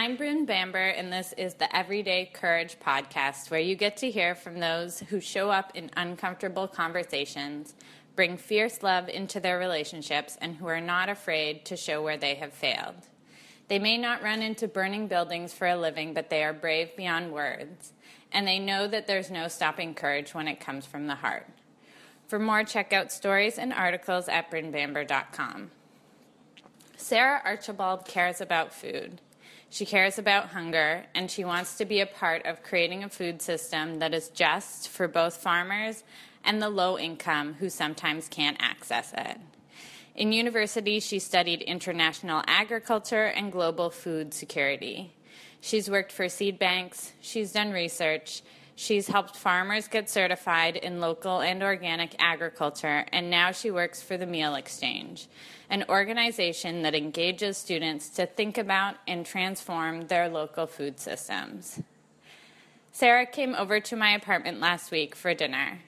I'm Bryn Bamber, and this is the Everyday Courage podcast, where you get to hear from those who show up in uncomfortable conversations, bring fierce love into their relationships, and who are not afraid to show where they have failed. They may not run into burning buildings for a living, but they are brave beyond words, and they know that there's no stopping courage when it comes from the heart. For more, check out stories and articles at brynbamber.com. Sarah Archibald cares about food. She cares about hunger, and she wants to be a part of creating a food system that is just for both farmers and the low income who sometimes can't access it. In university, she studied international agriculture and global food security. She's worked for seed banks, she's done research, she's helped farmers get certified in local and organic agriculture, and now she works for the Meal Exchange an organization that engages students to think about and transform their local food systems. Sarah came over to my apartment last week for dinner.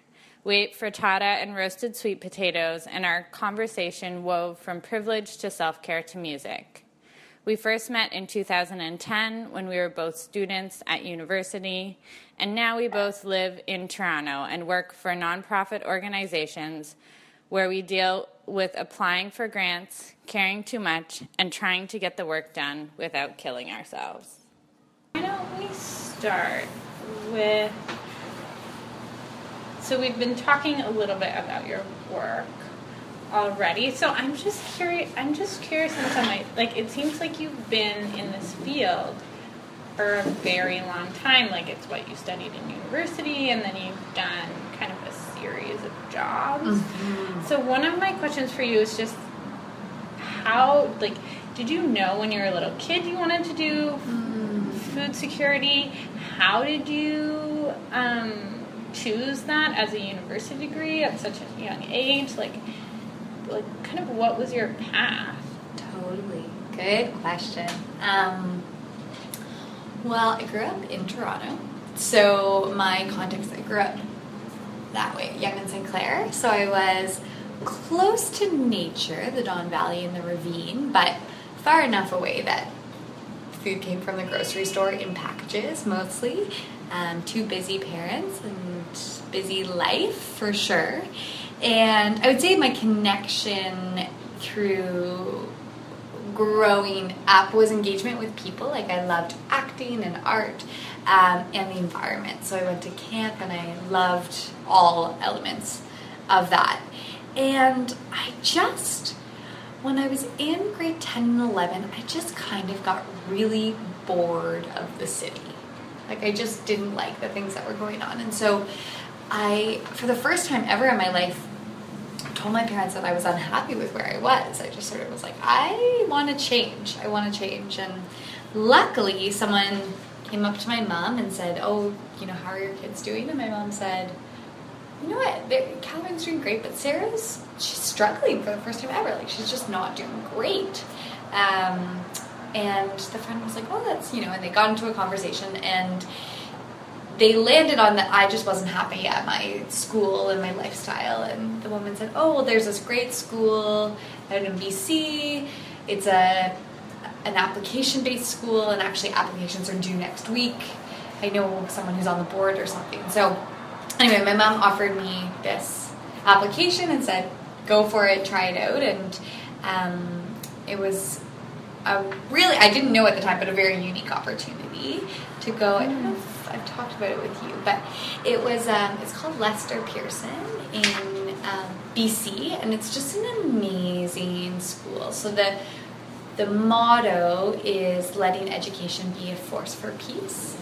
We ate frittata and roasted sweet potatoes, and our conversation wove from privilege to self care to music. We first met in 2010 when we were both students at university, and now we both live in Toronto and work for nonprofit organizations where we deal with applying for grants, caring too much, and trying to get the work done without killing ourselves. Why don't we start with? So, we've been talking a little bit about your work already. So, I'm just curious. I'm just curious in some way. Like, it seems like you've been in this field for a very long time. Like, it's what you studied in university, and then you've done kind of a series of jobs. Mm-hmm. So one of my questions for you is just how like did you know when you were a little kid you wanted to do mm. food security? How did you um, choose that as a university degree at such a young age? Like, like kind of what was your path? Totally good question. Um, well, I grew up in Toronto, so my context I grew up that way, Yonge and St. Clair. So I was close to nature, the Don Valley and the ravine, but far enough away that food came from the grocery store in packages mostly. Um, two busy parents and busy life for sure. And I would say my connection through growing up was engagement with people. Like I loved acting and art um, and the environment. So I went to camp and I loved all elements of that. And I just, when I was in grade 10 and 11, I just kind of got really bored of the city. Like I just didn't like the things that were going on. And so I, for the first time ever in my life, told my parents that I was unhappy with where I was. I just sort of was like, I want to change. I want to change. And luckily, someone came up to my mom and said, "Oh, you know, how are your kids doing?" And my mom said, "You know what? Calvin's doing great, but Sarah's she's struggling for the first time ever. Like she's just not doing great." Um, and the friend was like, "Oh, that's you know," and they got into a conversation and they landed on that I just wasn't happy at my school and my lifestyle. And the woman said, "Oh, well, there's this great school out in BC. It's a an application based school, and actually applications are due next week. I know someone who's on the board or something. So, anyway, my mom offered me this application and said, go for it, try it out. And um, it was a really, I didn't know at the time, but a very unique opportunity to go. I don't know if I've talked about it with you, but it was, um, it's called Lester Pearson in um, BC, and it's just an amazing school. So, the the motto is letting education be a force for peace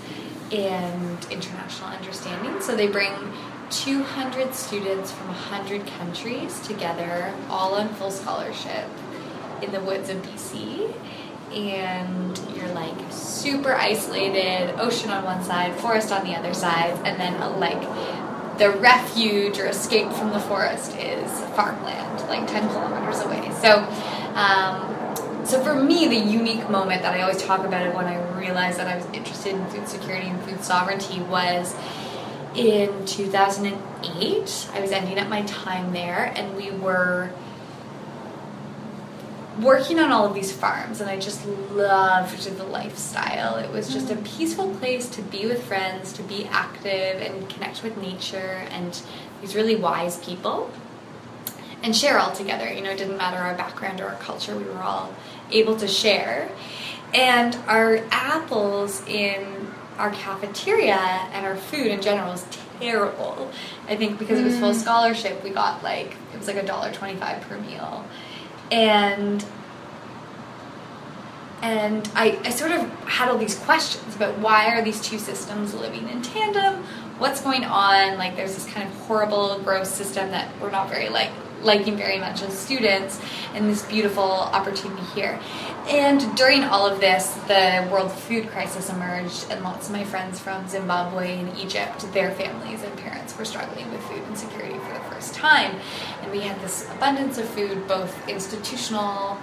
and international understanding. So they bring 200 students from 100 countries together, all on full scholarship in the woods of BC. And you're like super isolated, ocean on one side, forest on the other side, and then like the refuge or escape from the forest is farmland, like 10 kilometers away. So um, so for me, the unique moment that I always talk about it when I realized that I was interested in food security and food sovereignty was in 2008. I was ending up my time there, and we were working on all of these farms, and I just loved the lifestyle. It was just a mm. peaceful place to be with friends, to be active, and connect with nature and these really wise people and share all together. You know, it didn't matter our background or our culture, we were all able to share. And our apples in our cafeteria and our food in general was terrible. I think because it was full mm. scholarship, we got like, it was like a dollar twenty-five per meal. And and I, I sort of had all these questions about why are these two systems living in tandem? What's going on? Like there's this kind of horrible gross system that we're not very like liking very much as students and this beautiful opportunity here. And during all of this the world food crisis emerged and lots of my friends from zimbabwe and egypt their families and parents were struggling with food insecurity for first time and we had this abundance of food both institutional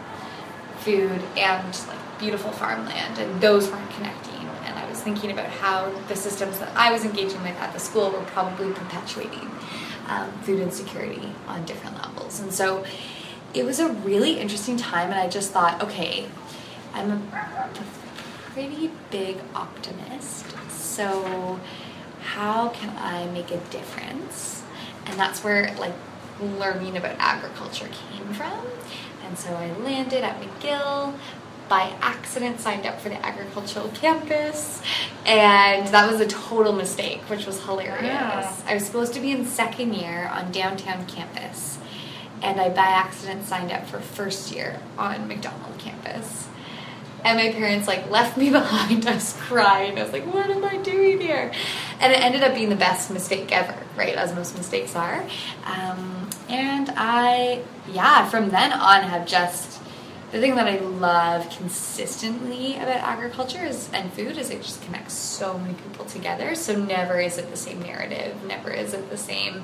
food and like beautiful farmland and those weren't connecting. And i was thinking about how the systems that i was engaging with at the school were probably perpetuating um, food insecurity on different levels. And so it was a really interesting time and i just thought okay i'm a pretty big optimist so how can i make a difference and that's where like learning about agriculture came from and so I landed at McGill, by accident signed up for the agricultural campus, and that was a total mistake, which was hilarious. Wow. I was supposed to be in second year on downtown campus, and I by accident signed up for first year on Macdonald campus. And my parents like left me behind. Was crying. I was like, "What am I doing here?" And it ended up being the best mistake ever, right? As most mistakes are. Um, and I, yeah, from then on, have just the thing that I love consistently about agriculture is and food is it just connects so many people together. So never is it the same narrative. Never is it the same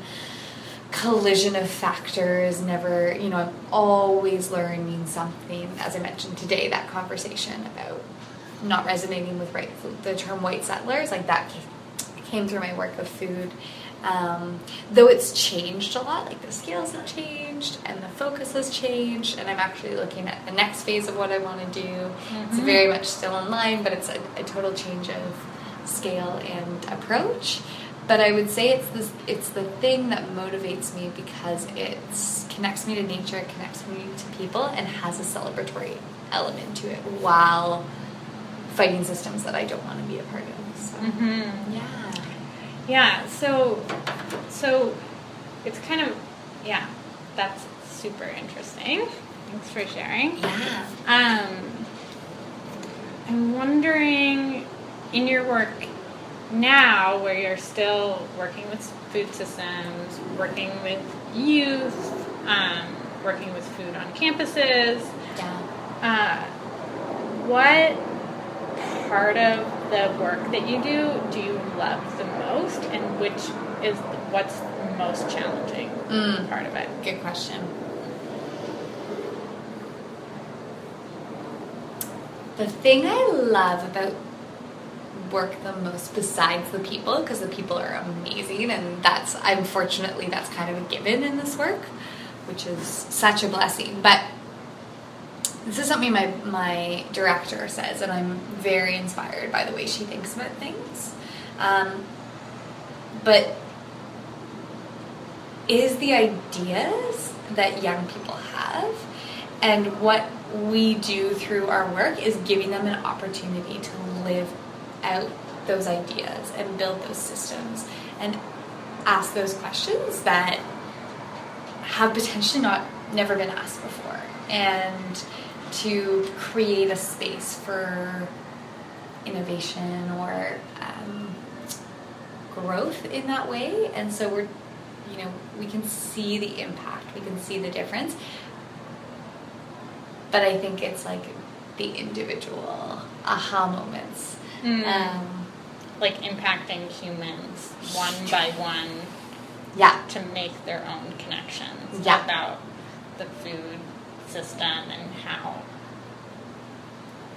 collision of factors never you know i'm always learning something. As i mentioned today that conversation about not resonating with right food the term white settlers like that came, came through my work of food. Um, though it's changed a lot like the scales have changed and the focus has changed and i'm actually looking at the next phase of what i want to do. It's very much still in line but it's a, a total change of scale and approach but I would say it's this it's the thing that motivates me because it connects me to nature, connects me to people, and has a celebratory element to it while fighting systems that I don't want to be a part of. So Mm-hmm. yeah. Yeah, so so it's kind of yeah, that's super interesting. Thanks for sharing. Yeah. Um, I'm wondering in your work now, where you're still working with food systems, working with youth, um, working with food on campuses, Yeah. uh, what part of the work that you do do you love the most, and which is what's the most challenging Mm. part of it? Good question. The thing I love about work the most besides the people because the people are amazing and that's unfortunately that's kind of a given in this work which is such a blessing. But this is something my my director says and i'm very inspired by the way she thinks about things. Um, but is the ideas that young people have and what we do through our work is giving them an opportunity to live out those ideas and build those systems and ask those questions that have potentially not never been asked before. And to create a space for innovation or um, growth in that way. And so we're you know we can see the impact we can see the difference. But i think it's like the individual aha moments. Mm. um, Like impacting humans one by one yeah. to make their own connections Yeah. about the food system and how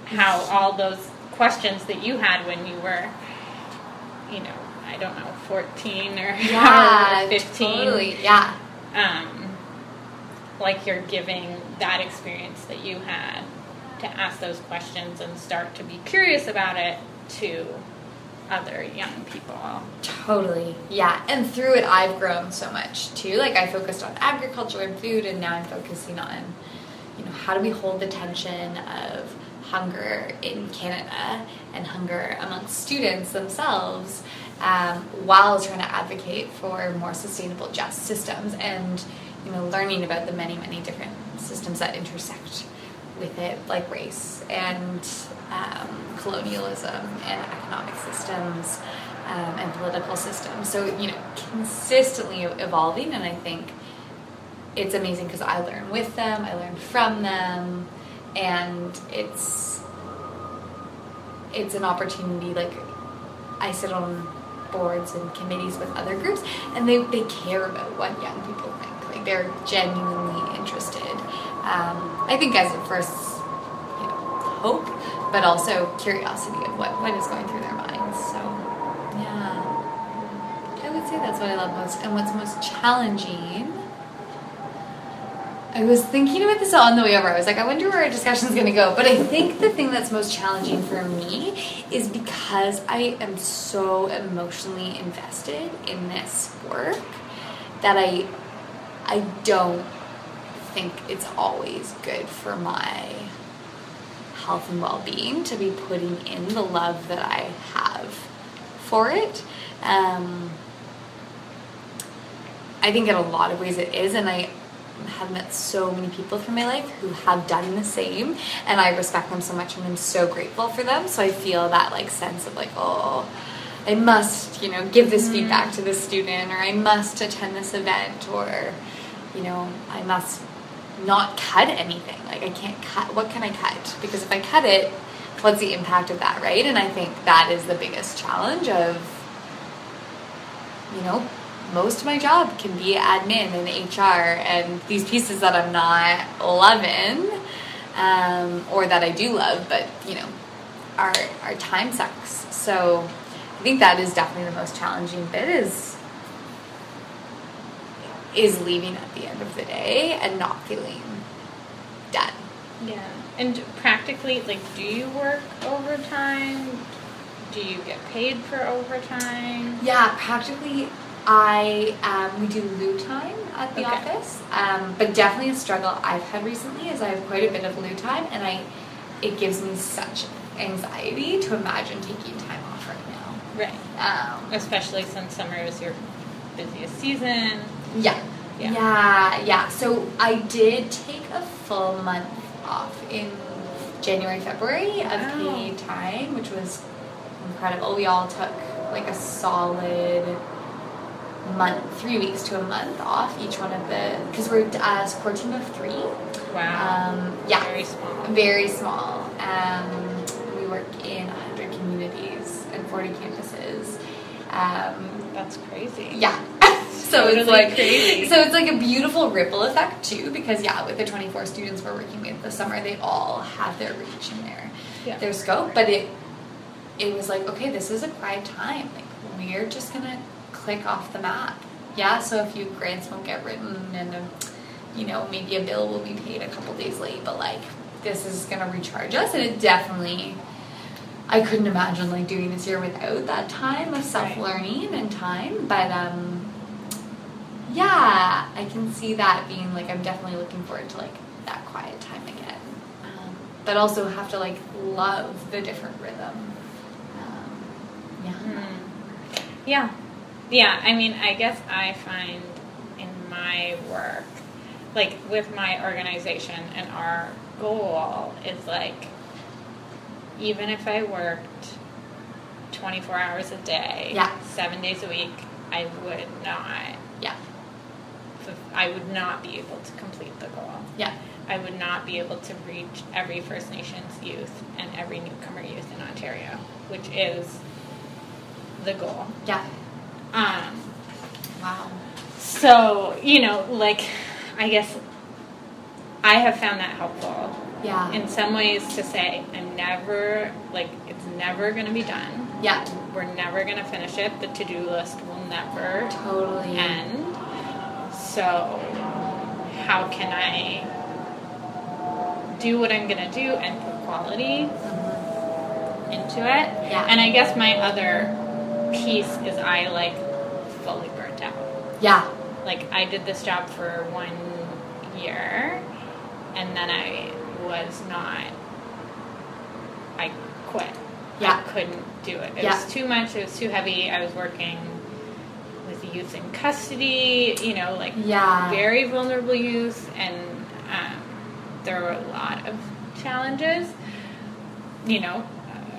how all those questions that you had when you were you know I don't know 14 or yeah or 15 totally yeah. Um, like you're giving that experience that you had to ask those questions and start to be curious about it to other young people. Totally. Yeah. And through it, I've grown so much too. Like, I focused on agriculture and food, and now I'm focusing on, you know, how do we hold the tension of hunger in Canada and hunger amongst students themselves um, while trying to advocate for more sustainable, just systems and, you know, learning about the many, many different systems that intersect with it, like race and um, colonialism and economic systems um, and political systems. So, you know, consistently evolving, and I think it's amazing because I learn with them, I learn from them, and it's it's an opportunity. Like, I sit on boards and committees with other groups, and they, they care about what young people think. Like, they're genuinely interested. Um, I think as a first you know, hope but also curiosity of what, what is going through their minds. So, yeah, I would say that's what I love most. And what's most challenging, I was thinking about this on the way over. I was like, I wonder where our discussion is going to go. But I think the thing that's most challenging for me is because I am so emotionally invested in this work that I, I don't think it's always good for my health and well-being to be putting in the love that I have for it. Um, I think in a lot of ways it is, and I have met so many people through my life who have done the same, and I respect them so much, and I'm so grateful for them. So I feel that like sense of like, oh, I must, you know, give this mm-hmm. feedback to this student, or I must attend this event, or you know, I must not cut anything. Like I can't cut. What can I cut? Because if I cut it, what's the impact of that, right? And I think that is the biggest challenge of, you know, most of my job can be admin and HR and these pieces that I'm not loving, um, or that I do love, but you know, our our time sucks. So I think that is definitely the most challenging bit is is leaving at the end of the day and not feeling done. Yeah. And practically, like, do you work overtime? Do you get paid for overtime? Yeah, practically, I um, we do lieu time at the okay. office, um, but definitely a struggle I've had recently is I have quite a bit of lieu time, and I it gives me such anxiety to imagine taking time off right now. Right. Um, Especially since summer is your busiest season. Yeah. Yeah. yeah, yeah. So I did take a full month off in January, February of wow. paid time, which was incredible. We all took like a solid month, three weeks to a month off each one of the because we're a core team of three. Wow. Um, yeah. Very small. Very small. Um, we work in 100 communities and 40 campuses. Um, That's crazy. Yeah. so totally it's like crazy. so it's like a beautiful ripple effect too because yeah with the 24 students we're working with this summer they all have their reach and their yeah. their scope but it it was like okay this is a quiet time like we're just gonna click off the map yeah so a few grants won't get written and a, um, you know maybe a bill will be paid a couple days late but like this is gonna recharge us and it definitely I couldn't imagine like doing this year without that time of self learning and time. But um, yeah, I can see that being like I'm definitely looking forward to like that quiet time again. Um, but also have to like love the different rhythm. Um, yeah. Mm. Yeah. Yeah, I mean, I guess I find in my work, like with my organization and our goal is like, even if I worked 24 hours a day, yeah. seven days a week, I would not yeah. I would not be able to complete the goal. Yeah. I would not be able to reach every First Nations youth and every newcomer youth in Ontario, which is the goal. Yeah. Um, wow. So, you know, like, I guess I have found that helpful. Yeah. In some ways to say, I'm never, like, it's never going to be done. Yeah. We're never going to finish it. The to do list will never totally end. So, how can I do what I'm gonna do and put quality into it. Yeah. And I guess my other piece is I like fully burnt out. Yeah. Like I did this job for one year and then I was not I quit. Yeah. I couldn't do it. It Yeah. was too much, it was too heavy. I was working youth in custody, you know, like Yeah. very vulnerable youth and um, there were a lot of challenges, you know,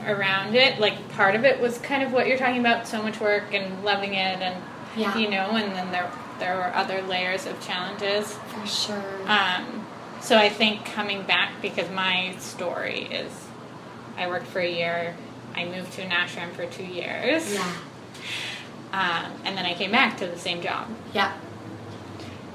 around it. Like part of it was kind of what you're talking about, so much work and loving it and Yeah. you know, and then there there were other layers of challenges. For sure. Um, so I think coming back because my story is I worked for a year, I moved to an ashram for two years, yeah. Um, and then I came back to the same job. Yeah.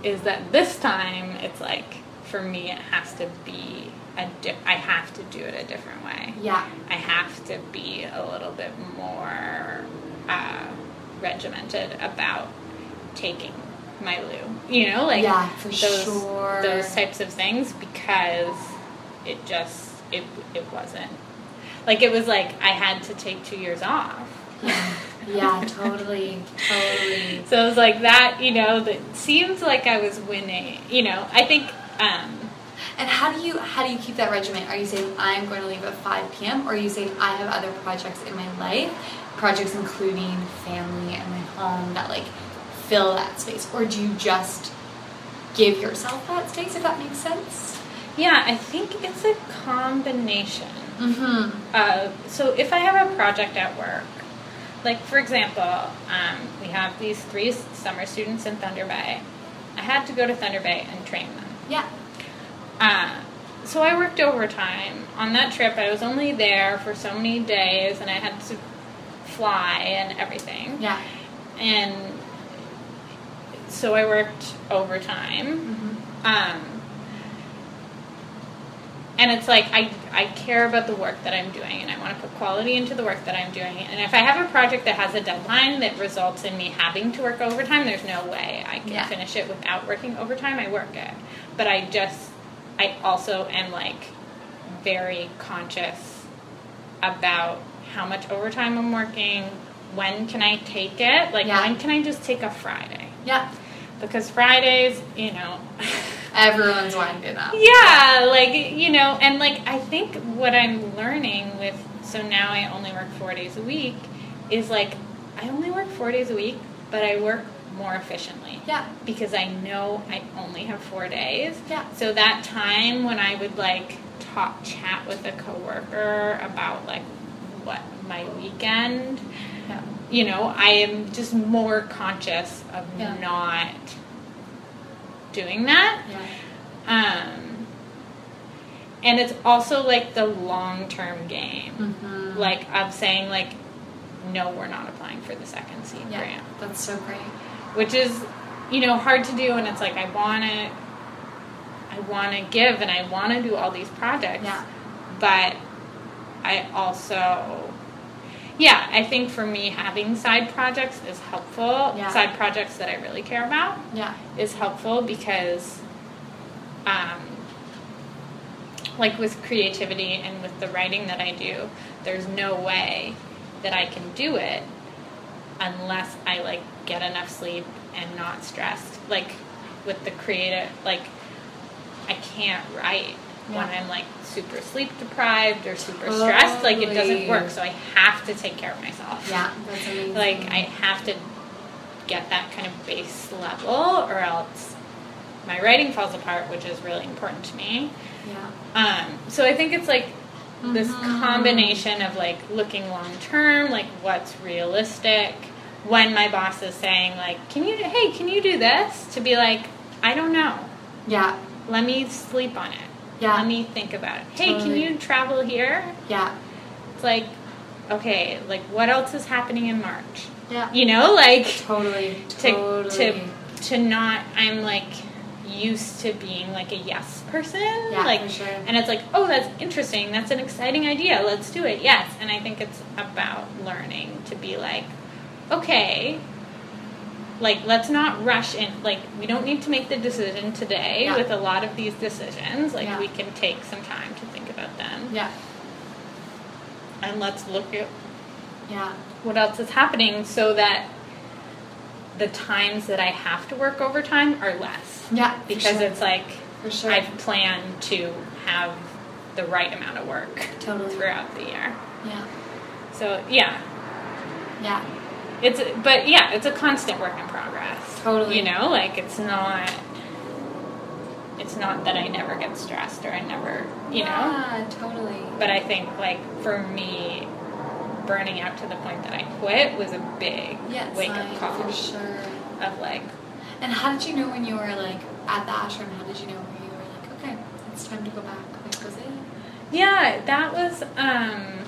Is that this time it's like for me it has to be a di- I have to do it a different way. Yeah. I have to be a little bit more uh, regimented about taking my lieu. You know, like Yeah, for those sure. those types of things because it just it it wasn't like it was like I had to take two years off. Yeah. Yeah. totally. Totally. So it was like that, you know, that seems like I was winning. You know, I think um, And how do you how do you keep that regimen? Are you saying I'm going to leave at 5 p.m. or are you saying I have other projects in my life, projects including family and my home that like fill that space, or do you just give yourself that space? If that makes sense. yeah, I think it's a combination. Mm-hmm. Uh, so if I have a project at work, like for example, um, we have these three summer students in Thunder Bay. I had to go to Thunder Bay and train them. Yeah. Uh, so I worked overtime on that trip. I was only there for so many days, and I had to fly and everything. Yeah. And so I worked overtime. Mm-hmm. Um, and it's like I, I care about the work that I'm doing and I want to put quality into the work that I'm doing. And if I have a project that has a deadline that results in me having to work overtime, there's no way I can Yeah. finish it without working overtime. I work it. But I just, I also am like very conscious about how much overtime I'm working, when can I take it? Like, Yeah. when can I just take a Friday? Yeah. Because Fridays, you know. Everyone's winding up. Yeah, like you know, and like I think what I'm learning with so now I only work four days a week is like I only work four days a week, but I work more efficiently. Yeah. Because I know I only have four days. Yeah. So that time when I would like talk chat with a coworker about like what my weekend. You know, I am just more conscious of Yeah. not doing that. Yeah. Um, and it's also like the long term game, Mm-hmm. like of saying like, no, we're not applying for the second seed Yeah. grant, That's so great. which is, you know, hard to do. And it's like I want to, I want to give and I want to do all these projects, Yeah. but I also. Yeah, I think for me having side projects is helpful. Yeah. Side projects that I really care about Yeah. is helpful because um, like with creativity and with the writing that I do, there's no way that I can do it unless I like get enough sleep and not stressed. Like with the creative, like I can't write when I'm like super sleep deprived or super stressed. Like it doesn't work. So I have to take care of myself. Yeah. That's amazing. Like I have to get that kind of base level, or else my writing falls apart, which is really important to me. Yeah. Um, so I think it's like this Mhm. combination of like looking long term, like what's realistic. When my boss is saying like, "Can you? Hey, can you do this?" To be like, "I don't know. Yeah. Let me sleep on it. Yeah. Let me think about it. Hey, can you travel here?" Yeah. It's like, okay, like what else is happening in March? Yeah. You know, like Totally. to Totally. to to not I'm like used to being like a yes person Yeah, like for sure. and it's like oh that's interesting that's an exciting idea let's do it yes and I think it's about learning to be like okay like let's not rush in like we don't need to make the decision today Yeah. with a lot of these decisions like Yeah. we can take some time to think about them Yeah. and let's look at Yeah. what else is happening so that the times that I have to work overtime are less Yeah. because sure. it's like for sure. I've planned to have the right amount of work Totally. throughout the year. yeah. So yeah, Yeah. It's but yeah, it's a constant work in progress. Totally. You know, like it's not. It's not that I never get stressed or I never, you know. Yeah, totally. But I think like for me, burning out to the point that I quit was a big Yeah, wake up call for sure. of like, And how did you know when you were like at the ashram? How did you know when you were like, okay, it's time to go back? Like, was it? yeah, that was um.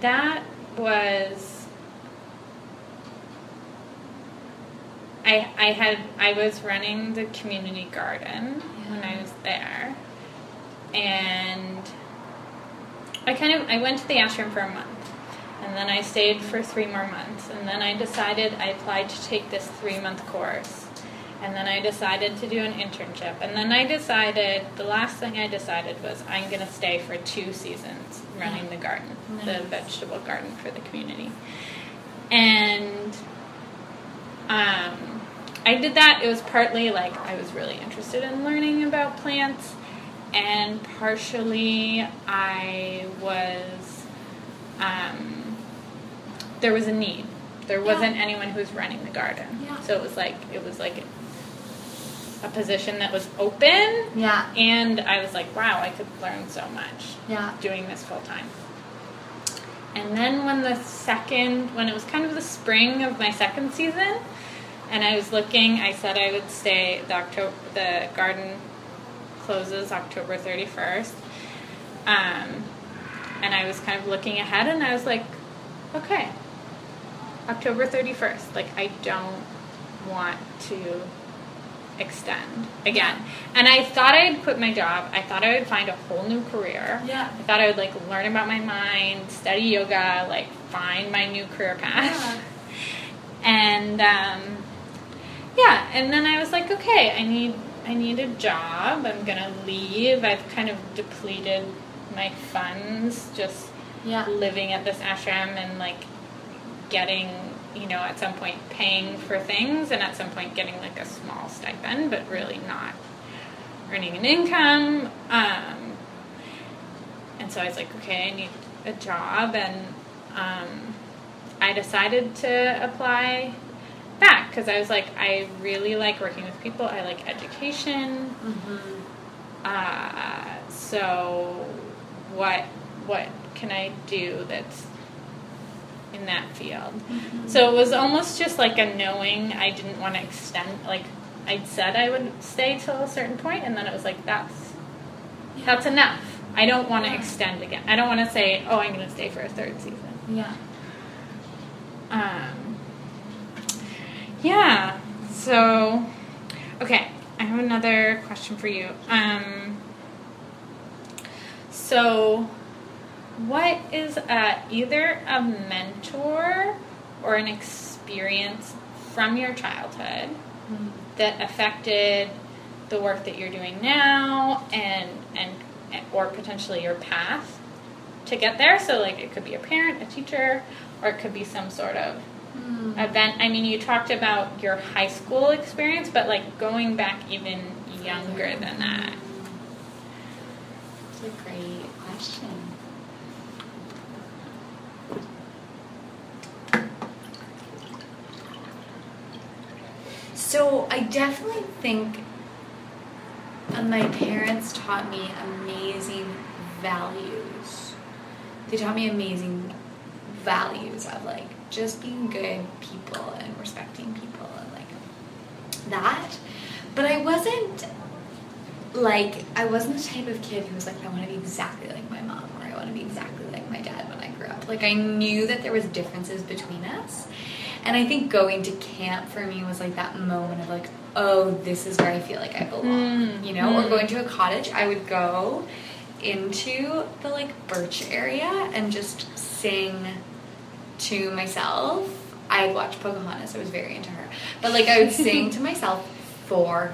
That was. I, I had I was running the community garden when I was there, and I kind of I went to the ashram for a month, and then I stayed for three more months, and then I decided I applied to take this three month course, and then I decided to do an internship, and then I decided the last thing I decided was I'm gonna stay for two seasons running the garden, the vegetable garden for the community, and um, I did that. It was partly like I was really interested in learning about plants, and partially I was um, there was a need. There wasn't anyone who was running the garden, Yeah. so it was like it was like a position that was open, Yeah. and I was like, wow, I could learn so much Yeah. doing this full time. And then when the second, when it was kind of the spring of my second season, and I was looking, I said I would stay. The October, the garden closes October thirty first, um, and I was kind of looking ahead, and I was like, okay, October thirty first. Like I don't want to extend again. And I thought I'd quit my job. I thought I would find a whole new career. Yeah. I thought I would like learn about my mind, study yoga, like find my new career path. Yeah. And um, yeah, and then I was like, okay, I need I need a job. I'm gonna leave. I've kind of depleted my funds just Yeah. living at this ashram and like getting you know at some point paying for things and at some point getting like a small stipend but really not earning an income um, and so i was like okay i need a job and um, i decided to apply because i was like i really like working with people i like education Mm-hmm. uh, so what what can I do that's in that field? So it was almost just like a knowing I didn't want to extend like I'd said I would stay till a certain point and then it was like that's that's enough. I don't want to Yeah. extend again. I don't want to say, "Oh, I'm going to stay for a third season." Yeah. Um, yeah. So, okay, I have another question for you. Um, so, what is uh, either a mentor or an experience from your childhood Mm-hmm. that affected the work that you're doing now and and or potentially your path to get there so like it could be a parent a teacher or it could be some sort of Mm. event i mean you talked about your high school experience but like going back even younger than that That's a great question. So I definitely think uh, my parents taught me amazing values. They taught me amazing values of like just being good people and respecting people and like that. But I wasn't like I wasn't the type of kid who was like I want to be exactly like my mom or I want to be exactly like my dad when I grew up. Like I knew that there was differences between us. And I think going to camp for me was like that moment of like, oh, this is where I feel like I belong. Mm, You know, or mm. going to a cottage, I would go into the like birch area and just sing to myself I had watched Pocahontas. I was very into her. But like I would sing to myself for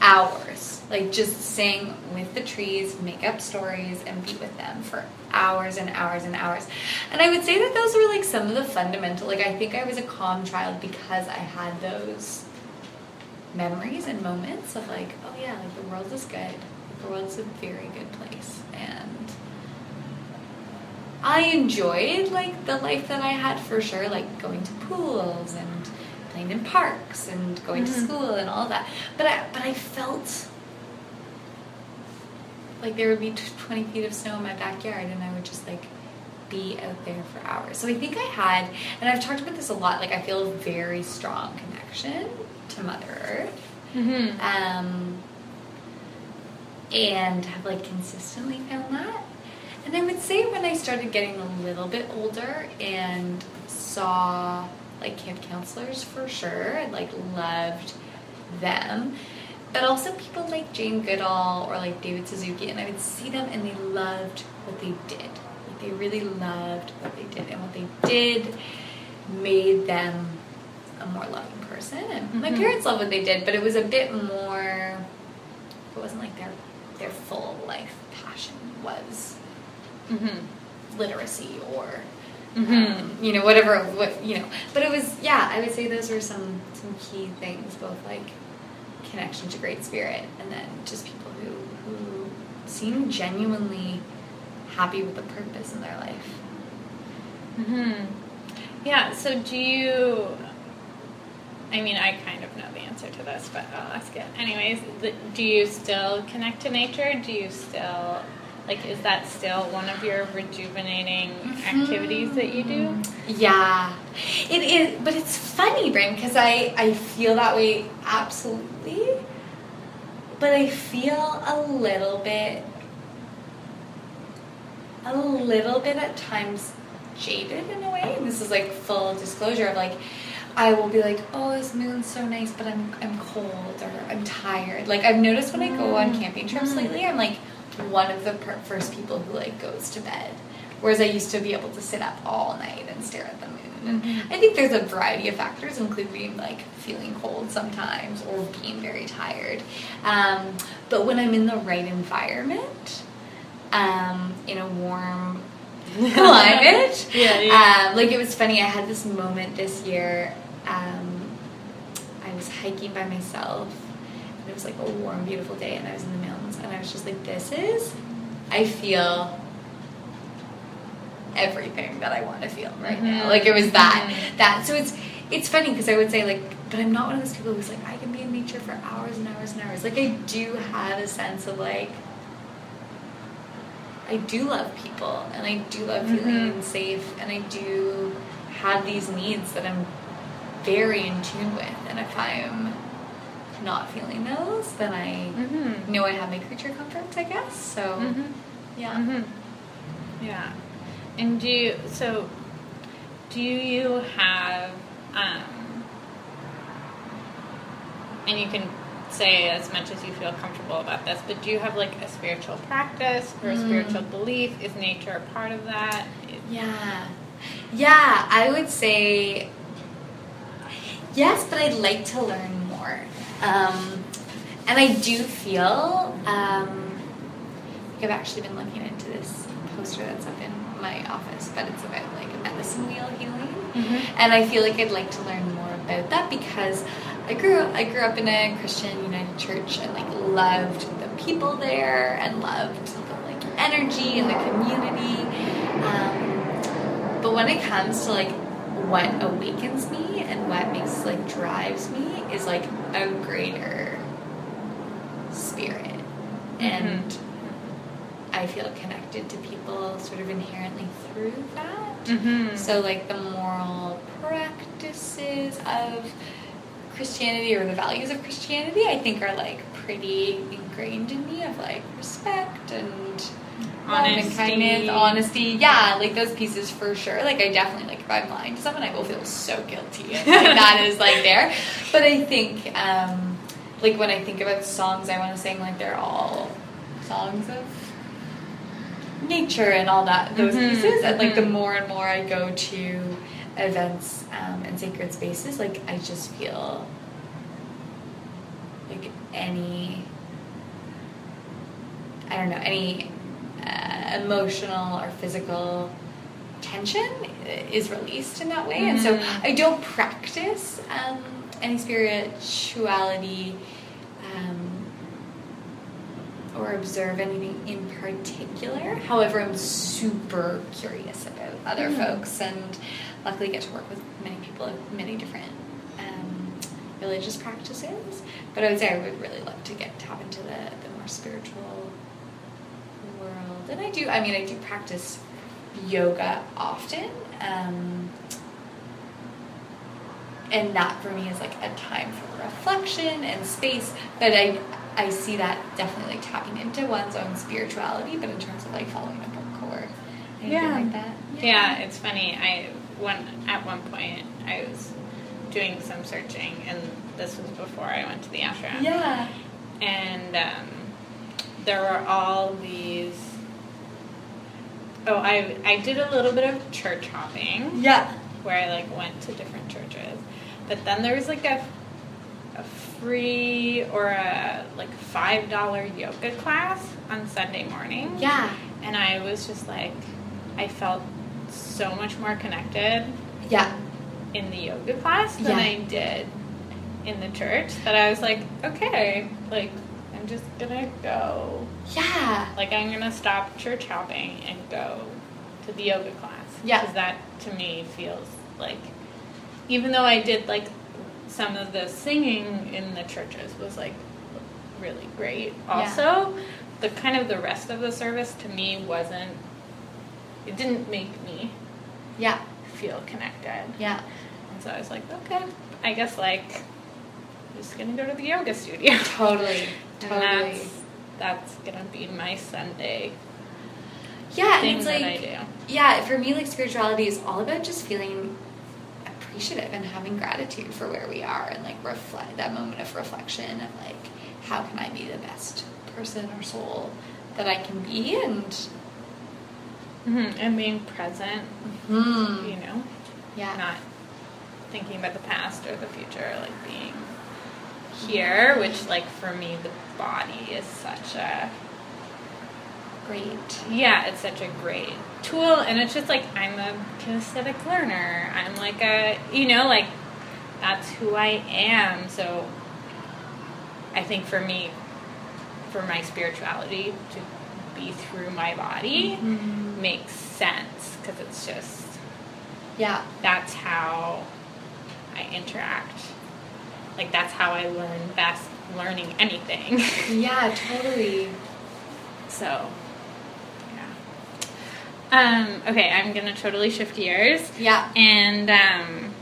hours. Like just sing with the trees, make up stories, and be with them for hours and hours and hours. And I would say that those were like some of the fundamental. Like I think I was a calm child because I had those memories and moments of like, oh yeah, like the world is good. The world's a very good place, and I enjoyed like the life that I had for sure, like going to pools and playing in parks and going Mhm. to school and all that. But I but I felt like there would be t- 20 feet of snow in my backyard and I would just like be out there for hours. So I think I had, and I've talked about this a lot, like I feel a very strong connection to Mother Earth. Mm-hmm. Um, and have like consistently found that. And I would say when I started getting a little bit older and saw like camp counselors for sure, I like loved them. But also people like Jane Goodall or like David Suzuki, and I would see them and they loved what they did. Like they really loved what they did, and what they did made them a more loving person. And my Mhm. parents loved what they did, but it was a bit more. It wasn't like their their full life passion was Mm-hmm. literacy or Mhm. um, you know whatever what you know. But it was yeah. I would say those were some some key things, both like connection to Great Spirit, and then just people who who seem genuinely happy with the purpose in their life. Mm-hmm. Yeah, so do you. I mean, I kind of know the answer to this, but I'll ask it. Anyways, do you still connect to nature? Do you still. Like, is that still one of your rejuvenating mm-hmm. activities that you do? Yeah, it is, but it's funny, Bryn, because I I feel that way absolutely, but I feel a little bit, a little bit at times jaded in a way. And this is like full disclosure of like. I will be like, oh, this moon's so nice, but I'm I'm cold or I'm tired. Like I've noticed when I go on mm-hmm. camping trips lately, I'm like one of the per- first people who like goes to bed. Whereas I used to be able to sit up all night and stare at the moon. And Mhm. I think there's a variety of factors, including like feeling cold sometimes or being very tired. Um, but when I'm in the right environment, um, in a warm climate, Yeah, yeah. Um, like it was funny. I had this moment this year. Um, I was hiking by myself. And it was like a warm, beautiful day, and I was in the mountains, and I was just like, "This is." I feel everything that I want to feel right now. Mhm. Like it was that Mhm. that. So it's it's funny because I would say like, but I'm not one of those people who's like I can be in nature for hours and hours and hours. Like I do have a sense of like. I do love people and I do love feeling Mhm. safe and I do have these needs that I'm very in tune with and if I'm not feeling those then I Mm-hmm. know I have my creature comforts I guess so Mm-hmm. yeah hmm Yeah. And do you, so do you have, um, and you can say as much as you feel comfortable about this, but do you have like a spiritual practice or a Mm. spiritual belief? Is nature a part of that? Yeah. Yeah, I would say yes, but I'd like to learn more. Um, and I do feel, um, like I've actually been looking into this poster that's up in my office, but it's about like a medicine wheel healing. Mhm. And I feel like I'd like to learn more about that because I grew I grew up in a Christian United Church and like loved the people there and loved the like energy and the community. Um, but when it comes to like what awakens me and what makes like drives me is like a greater spirit and I feel connected to people sort of inherently through that. Mm-hmm. So, like the moral practices of Christianity or the values of Christianity, I think are like pretty ingrained in me of like respect and Honesty. kindness, honesty. Yeah, like those pieces for sure. Like I definitely like if I'm lying to someone, I will feel so guilty. Like, that is like there. But I think um, like when I think about songs I want to sing, like they're all songs of nature and all that those Mhm, pieces. And like the mhm. more and more I go to events um, and sacred spaces, like I just feel like any I don't know any uh, emotional or physical tension is released in that way, mm-hmm. and so mm-hmm. I don't practice um, any spirituality. Um, or observe anything in particular. However, I'm super curious about other mm-hmm. folks and luckily get to work with many people of many different um, religious practices. But I would say I would really love to get tap into the, the more spiritual world. And I do, I mean, I do practice yoga often. Um, and that for me is like a time for reflection and space. But I, I see that definitely like tapping into one's own spirituality, but in terms of like following a book or anything yeah. like that. Yeah. yeah, it's funny. I one at one point I was doing some searching, and this was before I went to the ashram. Yeah, and um, there were all these. Oh, I I did a little bit of church hopping. Yeah, where I like went to different churches, but then there was like a a free or a like five dollar yoga class on Sunday morning. Yeah, and I was just like, I felt so much more connected. Yeah. In the yoga class than yeah. I did in the church. That I was like, okay, like I'm just gonna go. Yeah. Like I'm gonna stop church hopping and go to the yoga class. Yeah. Because that to me feels like, even though I did like some of the singing in the churches was like really great. Also, yeah. the kind of the rest of the service to me wasn't it didn't make me yeah feel connected. Yeah. And so I was like, okay, I guess like I'm just gonna go to the yoga studio. Totally. totally. That's, gonna be my Sunday. Yeah, and it's like I do. yeah, for me, like spirituality is all about just feeling appreciative and having gratitude for where we are, and like reflect that moment of reflection of like how can I be the best person or soul that I can be, and Mm-hmm. And being present, mm-hmm. you know? Yeah. Not thinking about the past or the future, like being here, which, like, for me, the body is such a great. Yeah, it's such a great tool, and it's just like I'm a kinesthetic learner. I'm like a, you know, like that's who I am. So I think for me, for my spirituality to be through my body mm-hmm. makes sense because it's just yeah that's how I interact like that's how I learn best learning anything. Yeah totally. So yeah. Um okay I'm gonna totally shift gears. Yeah. And um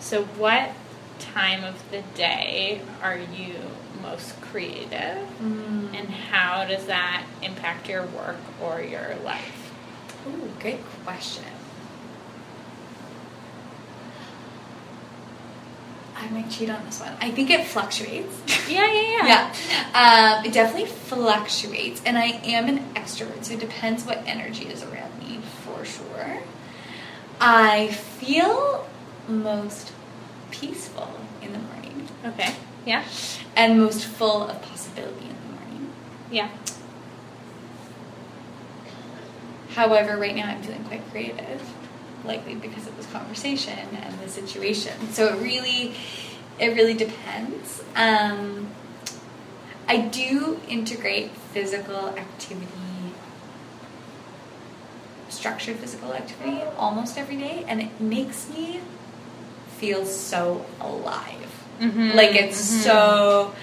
so what time of the day are you most creative? Mm. and how does that impact your work or your life? Ooh, great question I might cheat on this one. I think it fluctuates. Yeah, yeah, yeah. yeah. Um, it definitely fluctuates, and I am an extrovert, so it depends what energy is around me for sure. I feel most peaceful in the morning. Okay. Yeah. And most full of possibility in the morning. Yeah. However, right now I'm feeling quite creative, likely because of this conversation and the situation. So it really, it really depends. Um, I do integrate physical activity, structured physical activity almost every day, and it makes me feel so alive. Mm-hmm. Like it's mm-hmm. so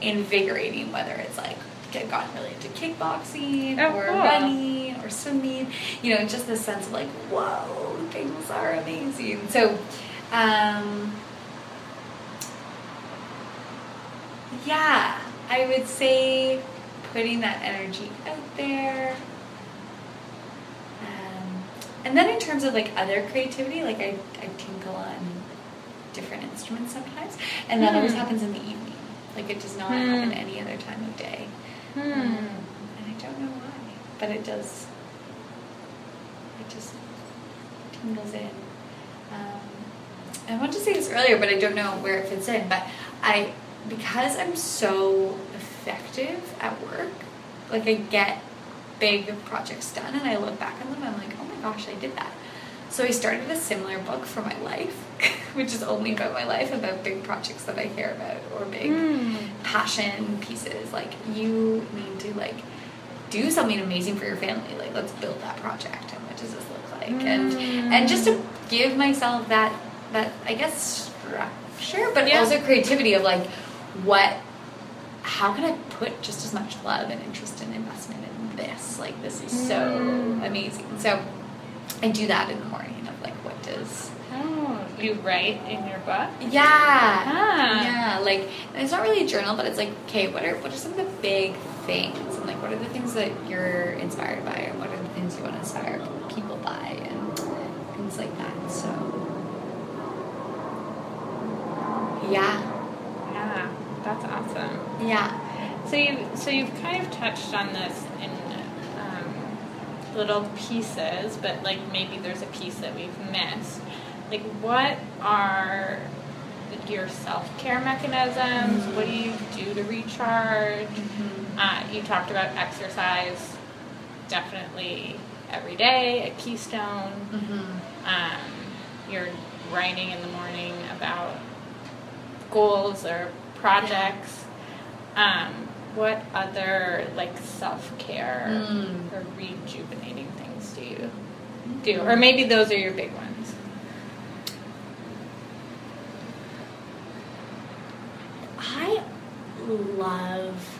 invigorating, whether it's like get gotten really into kickboxing oh, or cool. running or swimming. You know, just this sense of like, whoa, things are amazing. So, um, yeah, I would say putting that energy out there. Um, and then in terms of like other creativity, like I, I tinkle on different instruments sometimes, and that mm. always hmm. happens in the evening. Like it does not mm. happen any other time of day. Mm. Um, and I don't know why, but it does. It just tingles in. Um, I wanted to say this earlier, but I don't know where it fits in. But I, because I'm so effective at work, like I get big projects done, and I look back on them, I'm like, oh my gosh, I did that. So I started a similar book for my life, which is only about my life, about big projects that I care about or big Mm. passion pieces. Like you need to like do something amazing for your family. Like let's build that project and what does this look like? And and just to give myself that that I guess structure, but Yeah. also creativity of like what how can I put just as much love and interest and investment in this? Like this is so Mm. amazing. So I do that in the morning of like what does Oh, you write in your book? yeah Ah. yeah like it's not really a journal but it's like okay what are what are some of the big things and like what are the things that you're inspired by and what are the things you want to inspire people by and things like that so yeah Yeah, that's awesome. yeah So you so you've kind of touched on this little pieces, but like maybe there's a piece that we've missed. Like, what are your self care mechanisms? What do you do to recharge? Uh, you talked about exercise, definitely every day, a keystone. mm-hmm. Um, you're writing in the morning about goals or projects. Um, what other like self care Mm. or rejuvenating things do you do? Or maybe those are your big ones. I love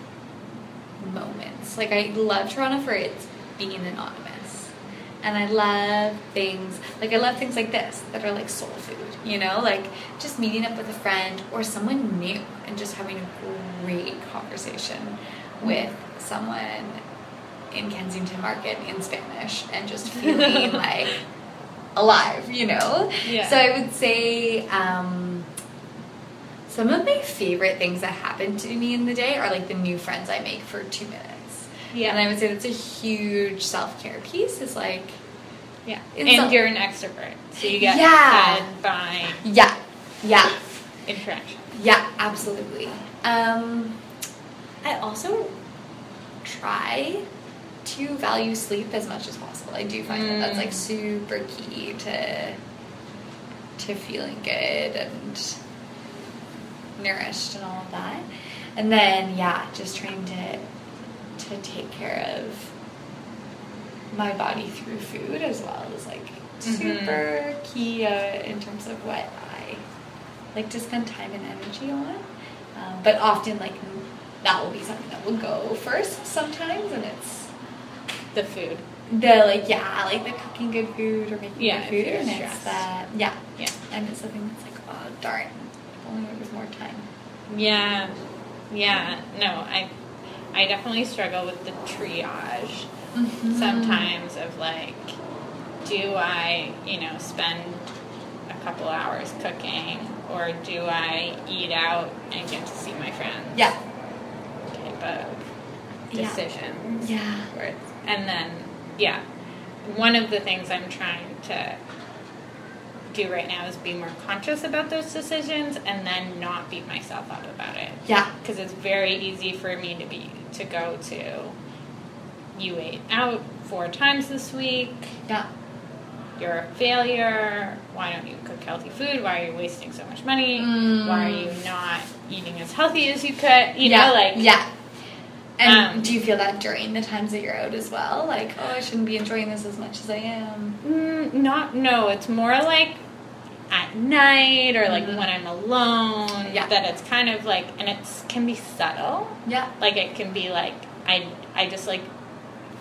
moments. Like I love Toronto for its being anonymous. And I love things like I love things like this that are like soul food, you know, like just meeting up with a friend or someone new and just having a great conversation with someone in Kensington Market in Spanish and just feeling like alive, you know? Yeah. So I would say um, some of my favorite things that happen to me in the day are like the new friends I make for two minutes. Yeah. And I would say that's a huge self care piece is like, Yeah. And some- you're an extrovert, so you get Yeah. fed by yeah, yeah, interaction. yeah, absolutely. Um, I also try to value sleep as much as possible. I do find that that's like Mm. super key to to feeling good and nourished and all of that. And then yeah, just trying to to take care of my body through food as well is like super key uh, in terms of what I like to spend time and energy on. Um, but often like that will be something that will go first sometimes, and it's The food. the like yeah like the cooking good food or making Yeah, good food, and stressed. it's that yeah Yeah. and it's something that's like oh darn, if only there was more time. Yeah, yeah. No, I, I definitely struggle with the triage Mm-hmm. sometimes of like, do I, you know, spend a couple hours cooking, or do I eat out and get to see my friends? Yeah. Type of decisions. Yeah. It's, and then, yeah, one of the things I'm trying to do right now is be more conscious about those decisions and then not beat myself up about it Yeah. because it's very easy for me to be to go to you ate out four times this week Yeah. You're a failure why don't you cook healthy food why are you wasting so much money Mm. why are you not eating as healthy as you could you yeah. know like yeah. And Um, do you feel that during the times that you're out as well? Like, oh, I shouldn't be enjoying this as much as I am. Mm, not no. It's more like at night or like Mhm. when I'm alone. Yeah. That it's kind of like, and it can be subtle. Yeah. Like it can be like I I just like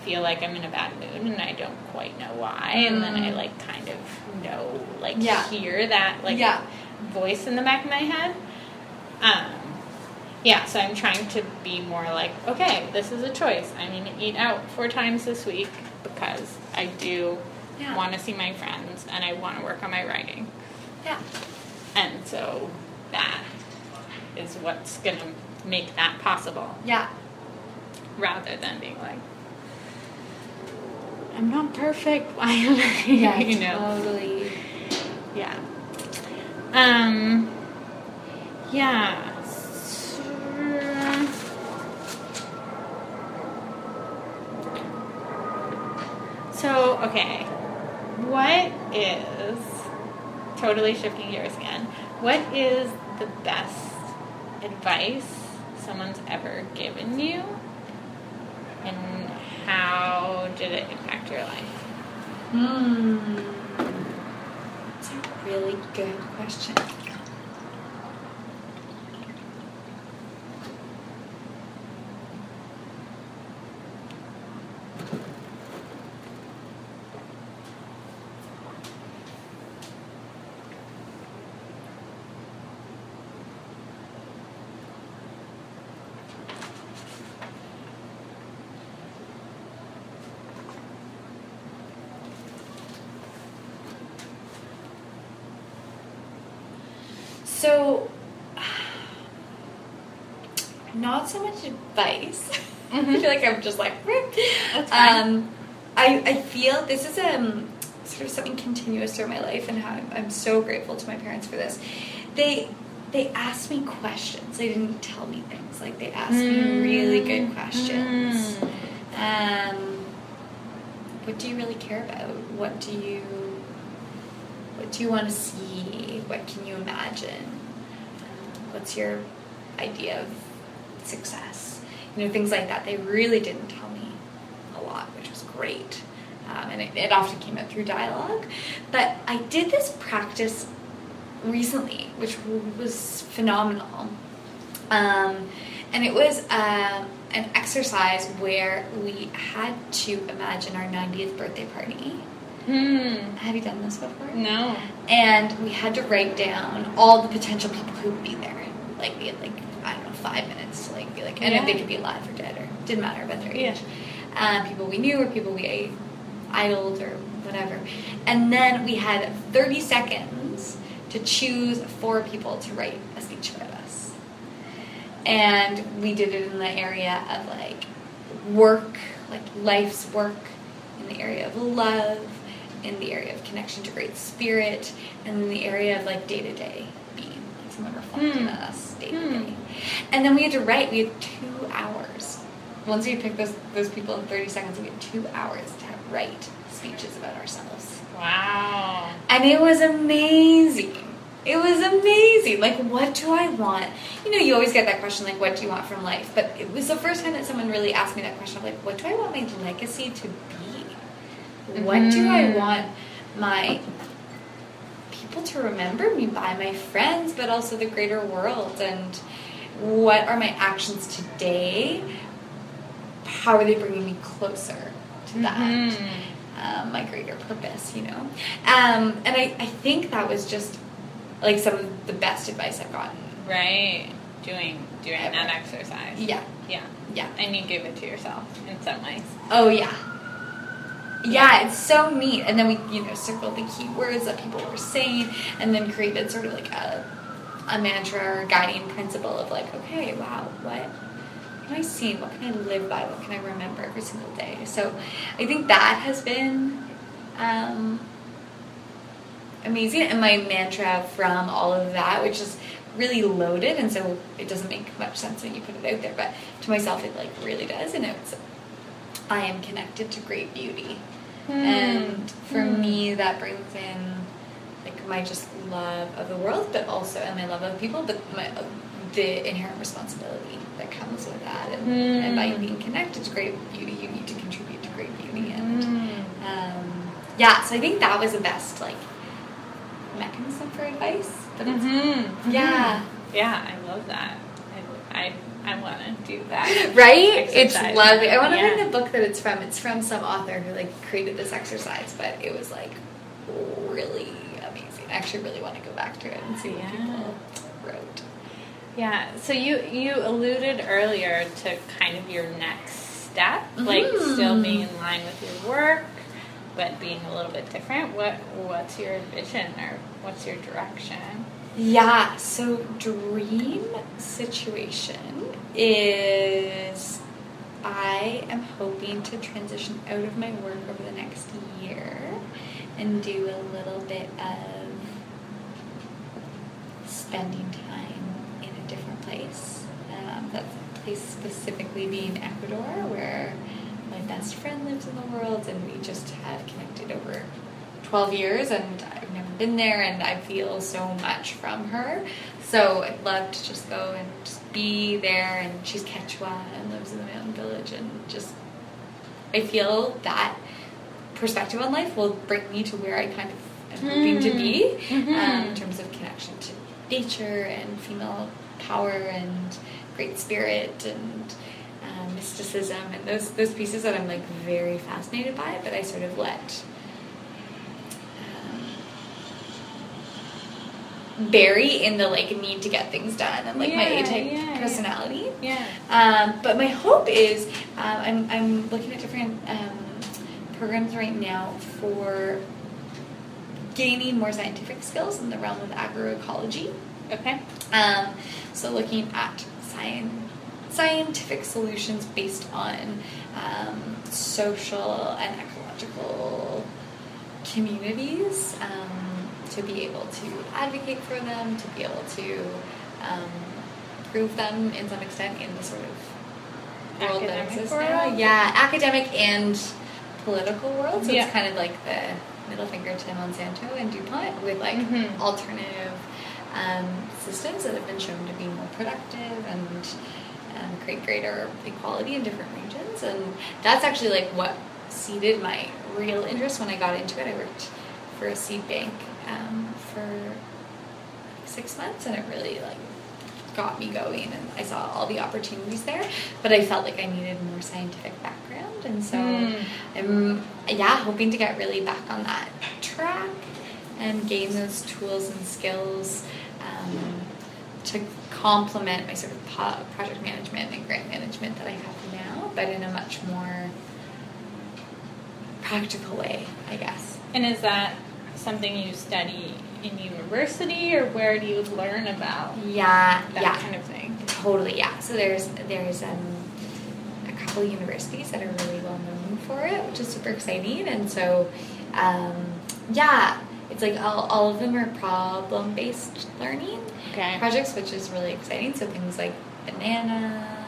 feel like I'm in a bad mood and I don't quite know why, and then I Mm. like kind of know like Yeah. hear that like Yeah. voice in the back of my head. Um. Yeah, so I'm trying to be more like, okay, this is a choice. I'm going to eat out four times this week because I do Yeah. want to see my friends and I want to work on my writing. Yeah. And so that is what's going to make that possible Yeah. rather than being like, I'm not perfect. Why am I? Yeah. you know? Totally. Yeah. Um. Yeah. So, okay. What is, totally shifting gears again, what is the best advice someone's ever given you? How did it impact your life? Hmm. That's a really good question. So, not so much advice. I Mhm. feel like I'm just like, um, I, I feel this is um, sort of something continuous through my life, and how I'm, I'm so grateful to my parents for this. They they asked me questions. They didn't tell me things. Like they asked me really good questions. Um, what do you really care about? What do you what do you want to see? What can you imagine? What's your idea of success? You know, things like that. They really didn't tell me a lot, which was great. Um, and it, it often came out through dialogue. But I did this practice recently, which w- was phenomenal. Um, and it was um, an exercise where we had to imagine our 90th birthday party. Hmm. Have you done this before? No. And we had to write down all the potential people who would be there. Like we had like I don't know five minutes to like be like, and Yeah. they could be alive or dead or didn't matter about their age. Yeah. Um, people we knew or people we idoled or whatever. And then we had 30 seconds to choose four people to write a speech about us. And we did it in the area of like work, like life's work, in the area of love, in the area of connection to great spirit, and in the area of like day to day like someone reflecting Hmm. on us day to Hmm. day. And then we had to write, we had two hours. Once we picked those, those people in 30 seconds, we had two hours to write speeches about ourselves. Wow. And it was amazing. It was amazing. Like, what do I want? You know, you always get that question, like, what do you want from life? But it was the first time that someone really asked me that question of, like, what do I want my legacy to be? What do I Mhm. want my people to remember me by, my friends, but also the greater world? And what are my actions today? How are they bringing me closer to that? Mhm. um, my greater purpose, you know. Um, and I, I think that was just like some of the best advice I've gotten. Right. Doing doing Ever. that exercise. Yeah, Yeah. yeah. And you give it to yourself in some ways. Oh yeah. Yeah, it's so neat. And then we, you know, circled the key words that people were saying, and then created sort of like a, a mantra or guiding principle of like, okay, wow, what can I see? What can I live by? What can I remember every single day? So I think that has been um, amazing. And my mantra from all of that, which is really loaded, and so it doesn't make much sense when you put it out there, but to myself, it like really does. And it's, I am connected to great beauty. And for Hmm. me, that brings in like my just love of the world, but also and my love of people, but my the inherent responsibility that comes with that. And, and by Hmm. being connected to great beauty, you need to contribute to great beauty. And Mm. um, yeah, so I think that was the best like mechanism for advice. But it's, Mhm. yeah, Yeah, I love that. I, I, I want to do that. right? It's lovely. I want to Yeah. read the book that it's from. It's from some author who like created this exercise, but it was like really amazing. I actually really want to go back to it and see what Yeah. people wrote. Yeah. So you you alluded earlier to kind of your next step, like Mhm. still being in line with your work, but being a little bit different. What what's your vision or what's your direction? Yeah, so dream situation is I am hoping to transition out of my work over the next year and do a little bit of spending time in a different place. Um, that place specifically being Ecuador, where my best friend lives in the world, and we just had connected over 12 years, and I've never been there, and I feel so much from her. So I'd love to just go and just be there, and she's Quechua and lives in the mountain village, and just I feel that perspective on life will bring me to where I kind of am hoping to be Mhm. um, in terms of connection to nature and female power and great spirit and um, mysticism and those those pieces that I'm like very fascinated by, but I sort of let bury in the like need to get things done and like my A type yeah, yeah. personality. Yeah. Um, but my hope is um, I'm, I'm looking at different um, programs right now for gaining more scientific skills in the realm of agroecology. Okay. Um, so looking at science, scientific solutions based on um, social and ecological communities um, to be able to advocate for them, to be able to um, prove them in some extent in the sort of world that Academic exists world? now. Yeah, academic and political world. So Yeah. it's kind of like the middle finger to Monsanto and DuPont with like Mhm. alternative um, systems that have been shown to be more productive and um, create greater equality in different regions. And that's actually like what seeded my real interest when I got into it. I worked for a seed bank um, for six months, and it really like got me going, and I saw all the opportunities there. But I felt like I needed more scientific background, and so Mm. I'm yeah hoping to get really back on that track and gain those tools and skills um, to complement my sort of project management and grant management that I have now, but in a much more practical way, I guess. And is that something you study in university, or where do you learn about Yeah, that yeah. kind of thing? Totally, yeah. So there's there's um, a couple universities that are really well known for it, which is super exciting. And so, um, yeah, it's like all, all of them are problem based learning Okay. projects, which is really exciting. So things like banana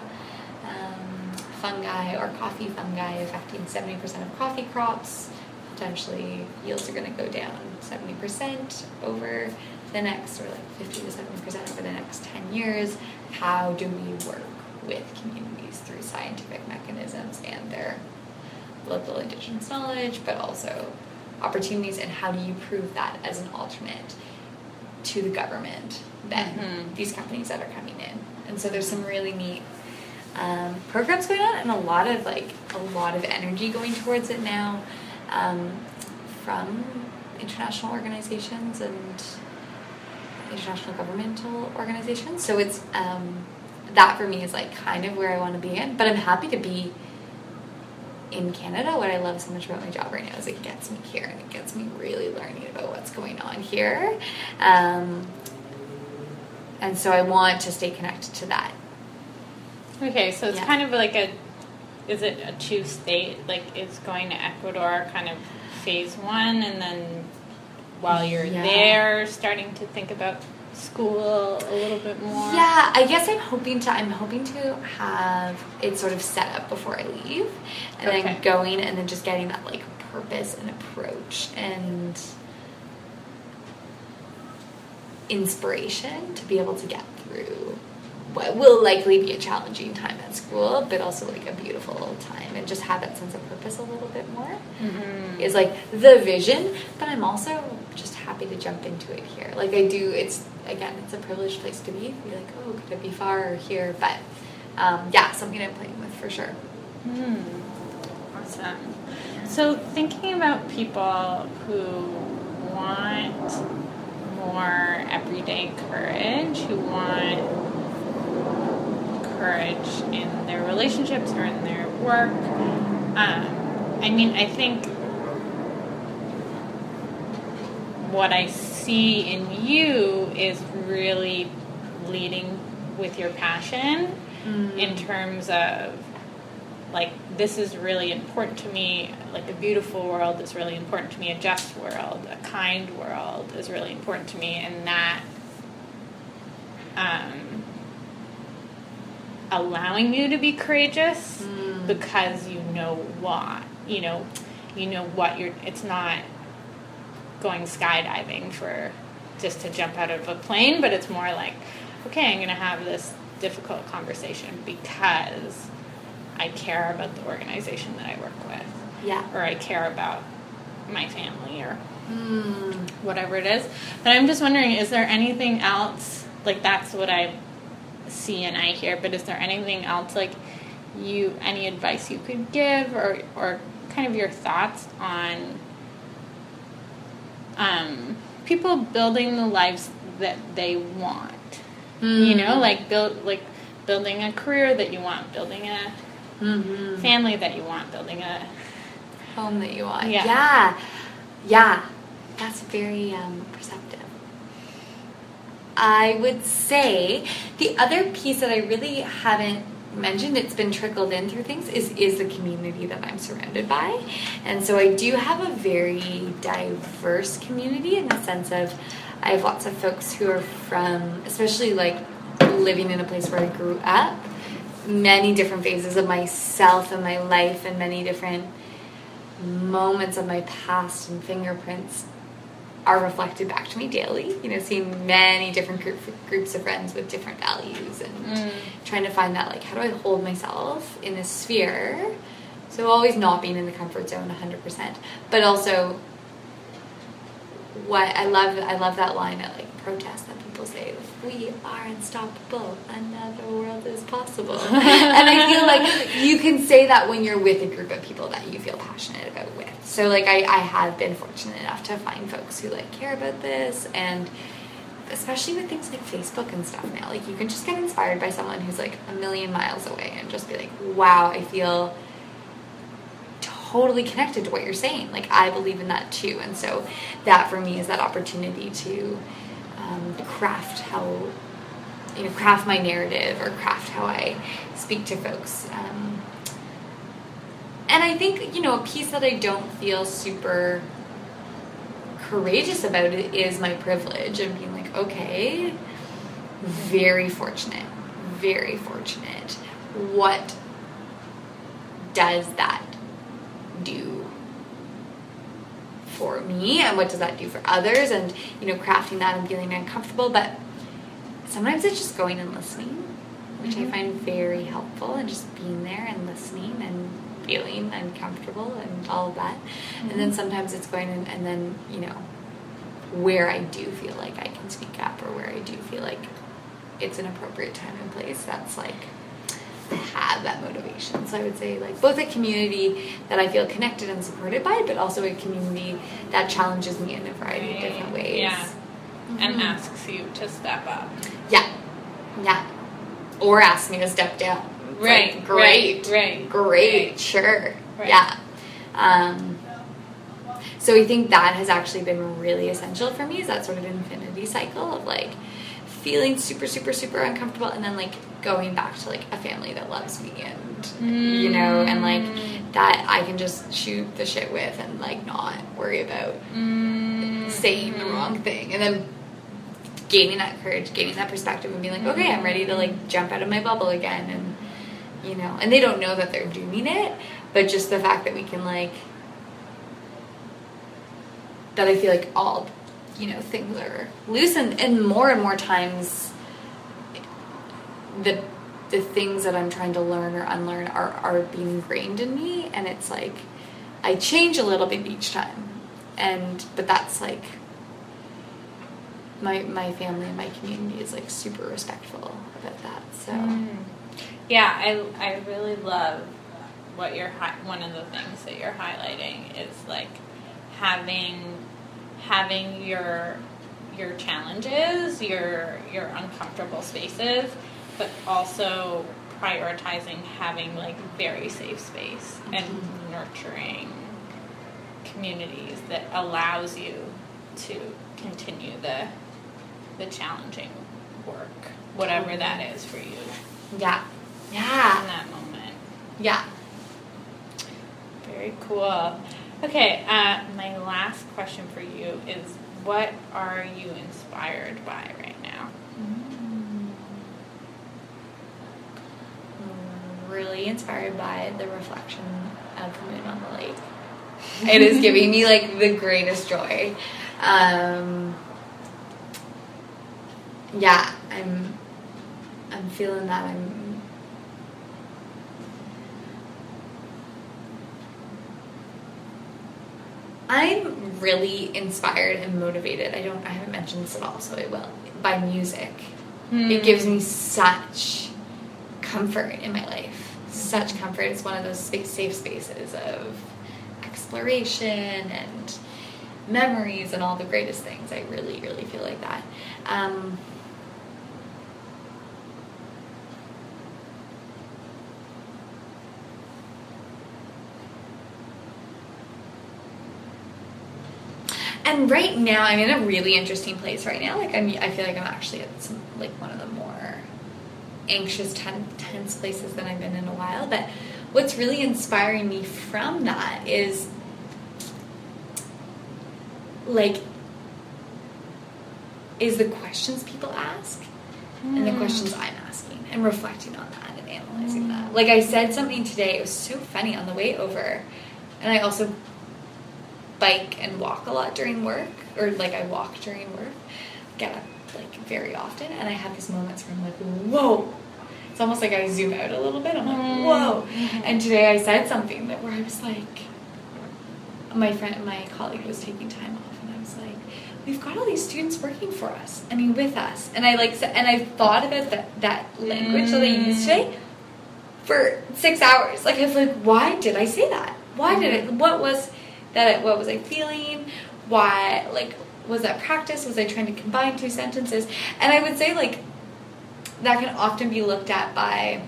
um, fungi or coffee fungi affecting seventy percent of coffee crops. Potentially, yields are going to go down seventy percent over the next, or like fifty to seventy percent over the next ten years. How do we work with communities through scientific mechanisms and their local indigenous knowledge, but also opportunities, and how do you prove that as an alternate to the government than Mhm. these companies that are coming in? And so there's some really neat um, programs going on, and a lot of like a lot of energy going towards it now um, from international organizations and international governmental organizations. So it's um, that for me is like kind of where I want to be in. But I'm happy to be in Canada. What I love so much about my job right now is it gets me here and it gets me really learning about what's going on here. Um, and so I want to stay connected to that. Okay, so it's Yeah. kind of like a, is it a two state? Like, is going to Ecuador kind of phase one, and then while you're Yeah. there, starting to think about school a little bit more? Yeah, I guess I'm hoping to. I'm hoping to have it sort of set up before I leave, and Okay. then going and then just getting that like purpose and approach and inspiration to be able to get through will likely be a challenging time at school, but also like a beautiful time, and just have that sense of purpose a little bit more Mhm. is like the vision, but I'm also just happy to jump into it here. Like I do, it's again, it's a privileged place to be. Be like, oh, could it be far or here? But um, yeah, something I'm playing with for sure. Hmm. Awesome. So, thinking about people who want more everyday courage, who want courage in their relationships or in their work, um, I mean, I think what I see in you is really leading with your passion in terms of like this is really important to me like a beautiful world is really important to me a just world a kind world is really important to me and that um, allowing you to be courageous Mm. because you know what you know you know what you're it's not going skydiving for just to jump out of a plane but it's more like okay i'm going to have this difficult conversation because i care about the organization that i work with Yeah. or i care about my family or Mm. whatever it is. But I'm just wondering, is there anything else like that's what I see and I hear? But is there anything else like you any advice you could give or or kind of your thoughts on um, people building the lives that they want? You know, like build like building a career that you want, building a Mm-hmm. family that you want, building a home that you want. Yeah. Yeah. Yeah. That's very um, perceptive. I would say the other piece that I really haven't mentioned, it's been trickled in through things, is, is the community that I'm surrounded by. And so I do have a very diverse community in the sense of I have lots of folks who are from, especially like living in a place where I grew up, many different phases of myself and my life and many different moments of my past and fingerprints are reflected back to me daily. You know, seeing many different group, groups of friends with different values and mm. trying to find that, like, how do I hold myself in this sphere? So always not being in the comfort zone 100%, but also what I love, I love that line at like protest that people say, "We are unstoppable. Another world is possible." and I feel like you can say that when you're with a group of people that you feel passionate about with. So like I, I have been fortunate enough to find folks who like care about this and especially with things like Facebook and stuff now, like you can just get inspired by someone who's like a million miles away and just be like, wow, I feel totally connected to what you're saying. Like I believe in that too, and so that for me is that opportunity to um, craft how you know craft my narrative or craft how I speak to folks. Um, and I think you know a piece that I don't feel super courageous about it is my privilege and being like, okay, very fortunate, very fortunate. What does that do for me and what does that do for others and you know crafting that and feeling uncomfortable but sometimes it's just going and listening which i mm-hmm. find very helpful and just being there and listening and feeling uncomfortable and all of that. And then mm-hmm. sometimes it's going and, and then you know where i do feel like i can speak up or where i do feel like it's an appropriate time and place that's like have that motivation. So I would say like both a community that I feel connected and supported by, but also a community that challenges me in a variety of different ways. Yeah. And asks you to step up. Yeah. Yeah. Or ask me to step down. Right, like, great. right, right, Great. right. Sure. Right. Yeah. Um, so I think that has actually been really essential for me is that sort of infinity cycle of like feeling super, super, super uncomfortable and then like going back to like a family that loves me and you know, and mm. like that I can just shoot the shit with and like not worry about mm. saying the wrong thing. And then gaining that courage, gaining that perspective and being like, okay, I'm ready to like jump out of my bubble again. And you know, and they don't know that they're doing it, but just the fact that we can like that I feel like all you know things are loose and, and more and more times the the things that I'm trying to learn or unlearn are are being ingrained in me and it's like I change a little bit each time. And but that's like my my family and my community is like super respectful about that so. Mm. Yeah, I, I really love what you're hi- one of the things that you're highlighting is like having having your your challenges, your your uncomfortable spaces, but also prioritizing having like very safe space and nurturing communities that allows you to continue the the challenging work, whatever that is for you yeah Yeah. in that moment. yeah Very cool. Okay, uh, my last question for you is what are you inspired by right now? Really inspired by the reflection of the moon on the lake. it is giving me like the greatest joy. Um, yeah, I'm I'm feeling that I'm I'm really inspired and motivated. I don't I haven't mentioned this at all, so I will. By music. It gives me such comfort in my life. Such comfort. It's one of those space, safe spaces of exploration and memories and all the greatest things. I really, really feel like that. Um, and right now I'm in a really interesting place right now. Like I'm, I feel like I'm actually at some like one of the more anxious, ten, tense places that I've been in a while. But what's really inspiring me from that is like is the questions people ask and the hmm. questions I'm asking and reflecting on that and analyzing that. Hmm. Like I said something today, it was so funny on the way over, and I also bike and walk a lot during work, or like I walk during work, get up like very often, and I have these moments where I'm like, whoa. It's almost like I zoom out a little bit. I'm like, mm-hmm. whoa. And today I said something that where I was like, my friend, my colleague was taking time off, and I was like, we've got all these students working for us. I mean, with us. And I like, and I thought about that that language that I used today mm. for six hours. Like I was like, why did I say that? Why did mm-hmm. it? What was that? What was I feeling? Why? Like, was that practice? Was I trying to combine two sentences? And I would say like that can often be looked at by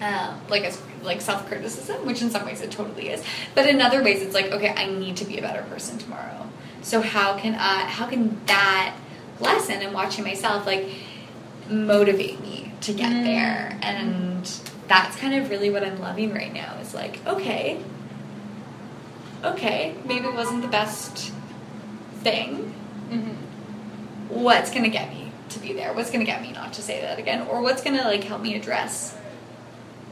um, like as like self criticism, which in some ways it totally is, but in other ways it's like okay, I need to be a better person tomorrow. So how can I? How can that lesson and watching myself like motivate me to get Mm. there? And that's kind of really what I'm loving right now. Is like okay, okay, maybe it wasn't the best thing. Mm-hmm. What's gonna get me to be there? What's gonna get me not to say that again? Or what's gonna like help me address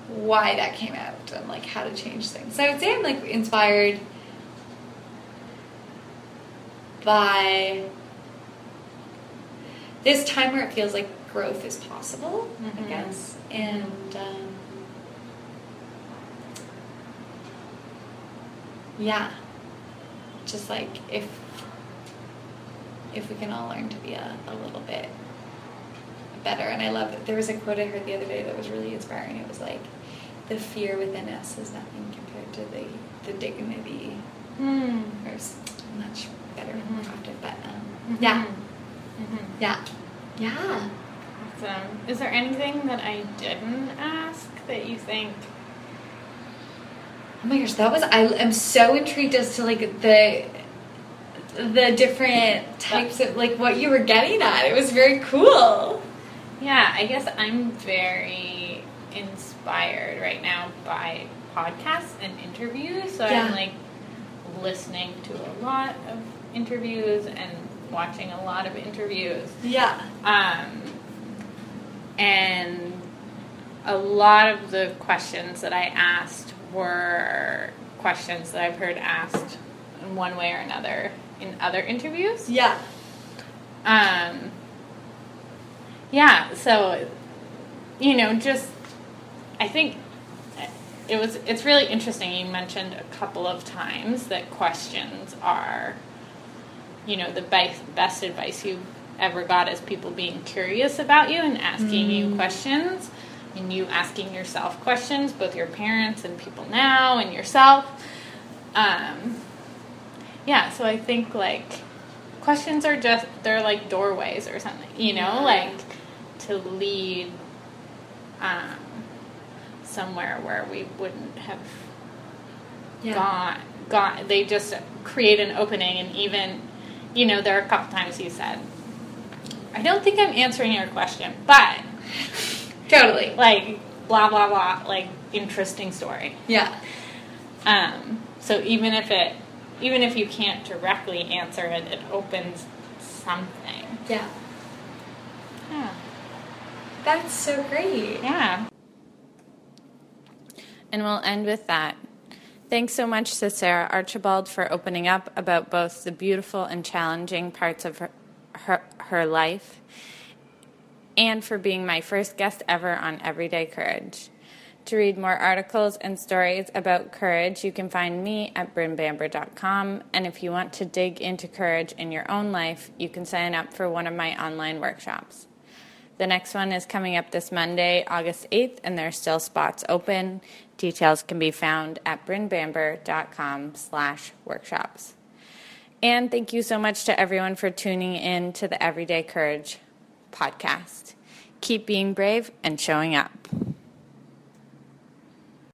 why that came out and like how to change things. So I would say I'm like inspired by this time where it feels like growth is possible, I Mhm. guess. And um, yeah, just like if if we can all learn to be a, a little bit better. And I love that there was a quote I heard the other day that was really inspiring. It was like, the fear within us is nothing compared to the, the dignity, Mm. or much better Mhm. crafted, but um, Mhm. yeah, Mhm. yeah, yeah. Awesome. Is there anything that I didn't ask that you think? Oh my gosh, that was, I am so intrigued as to like the, the different types of, like what you were getting at. It was very cool. Yeah, I guess I'm very inspired right now by podcasts and interviews. So Yeah. I'm like listening to a lot of interviews and watching a lot of interviews. Yeah. Um, and a lot of the questions that I asked were questions that I've heard asked in one way or another in other interviews. Yeah. Um, yeah, so, you know, just, I think it was, it's really interesting. You mentioned a couple of times that questions are, you know, the best, best advice you've ever got is people being curious about you and asking you questions and you asking yourself questions, both your parents and people now and yourself. Um, yeah, so I think like questions are just they're like doorways or something, you know, Yeah. like to lead um, somewhere where we wouldn't have Yeah. gone gone they just create an opening and even you know there are a couple times he said i don't think i'm answering your question but Totally. like blah blah blah like interesting story Yeah. um, so even if it even if you can't directly answer it it opens something Yeah. yeah That's so great. yeah And we'll end with that. Thanks so much to Sarah Archibald for opening up about both the beautiful and challenging parts of her, her, her life and for being my first guest ever on Everyday Courage. To read more articles and stories about courage, you can find me at brynbamber.com. And if you want to dig into courage in your own life, you can sign up for one of my online workshops. The next one is coming up this Monday, August 8th, and there are still spots open. Details can be found at brynbamber.com slash workshops. And thank you so much to everyone for tuning in to the Everyday Courage podcast. Keep being brave and showing up.